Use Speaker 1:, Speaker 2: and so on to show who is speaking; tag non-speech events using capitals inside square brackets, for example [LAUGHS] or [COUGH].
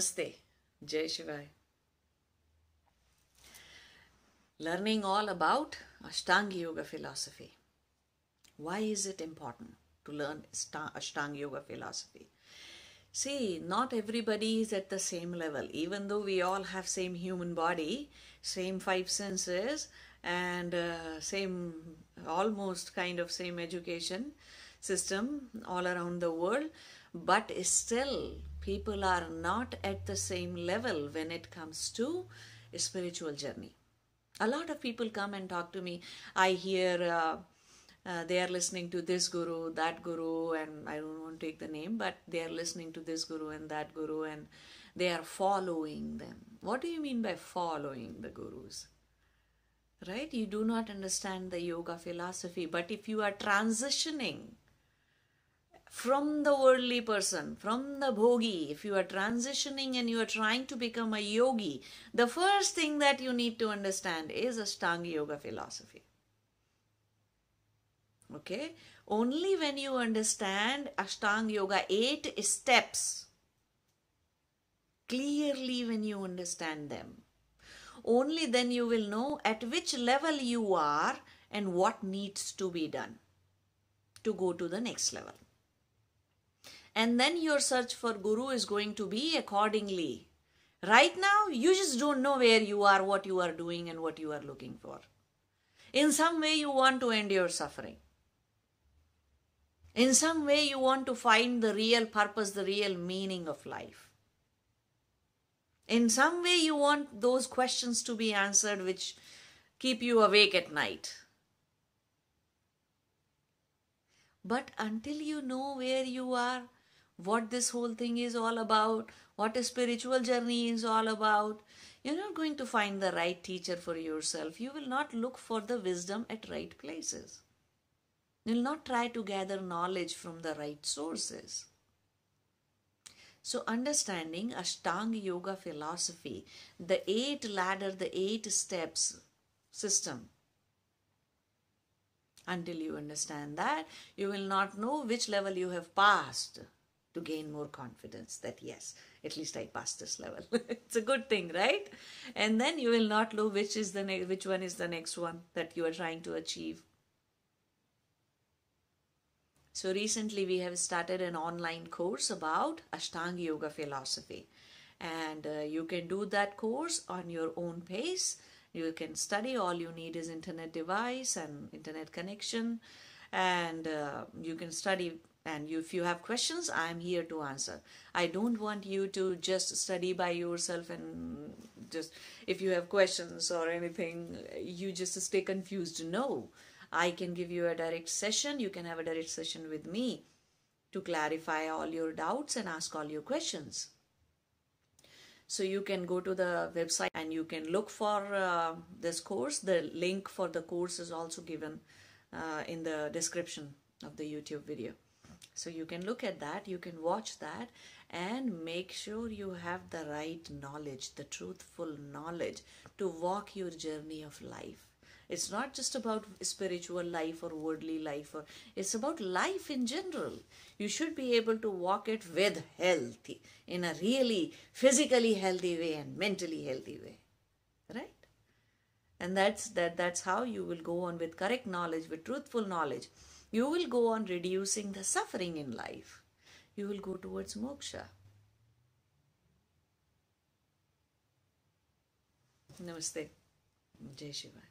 Speaker 1: Namaste. Jai Shivai. Learning all about Ashtanga Yoga philosophy. Why is it important to learn Ashtanga Yoga philosophy? See, not everybody is at the same level. Even though we all have same human body, same five senses, and uh, same almost kind of same education system all around the world, but still people are not at the same level when it comes to spiritual journey. A lot of people come and talk to me. I hear uh, uh, they are listening to this guru, that guru, and I don't want to take the name, but they are listening to this guru and that guru, and they are following them. What do you mean by following the gurus? Right? You do not understand the yoga philosophy, but if you are transitioning from the worldly person, from the bhogi, if you are transitioning and you are trying to become a yogi, the first thing that you need to understand is Ashtanga Yoga philosophy. Okay? Only when you understand Ashtanga Yoga, eight steps, clearly when you understand them, only then you will know at which level you are and what needs to be done to go to the next level and then your search for guru is going to be accordingly. Right now you just don't know where you are what you are doing and what you are looking for. In some way you want to end your suffering. In some way you want to find the real purpose the real meaning of life. In some way you want those questions to be answered which keep you awake at night. But until you know where you are what this whole thing is all about, what a spiritual journey is all about. You're not going to find the right teacher for yourself. You will not look for the wisdom at right places. You'll not try to gather knowledge from the right sources. So, understanding Ashtanga Yoga philosophy, the eight ladder, the eight steps system, until you understand that, you will not know which level you have passed to gain more confidence that yes at least i passed this level. [LAUGHS] It's a good thing right? And then you will not know which is the ne- which one is the next one that you are trying to achieve. So recently we have started an online course about ashtanga yoga philosophy. And uh, you can do that course on your own pace. You can study. All you need is internet device and internet connection. And uh, you can study and if you have questions i'm here to answer. I don't want you to just study by yourself and just if you have questions or anything you just stay confused. No. I can give you a direct session. You can have a direct session with me to clarify all your doubts and ask all your questions. So you can go to the website and you can look for uh, this course. The link for the course is also given uh, in the description of the youtube video so you can look at that, you can watch that, and make sure you have the right knowledge, the truthful knowledge to walk your journey of life. It's not just about spiritual life or worldly life, or it's about life in general. You should be able to walk it with health in a really physically healthy way and mentally healthy way. Right? And that's that that's how you will go on with correct knowledge, with truthful knowledge you will go on reducing the suffering in life. You will go towards moksha. Namaste. Jai Shiva.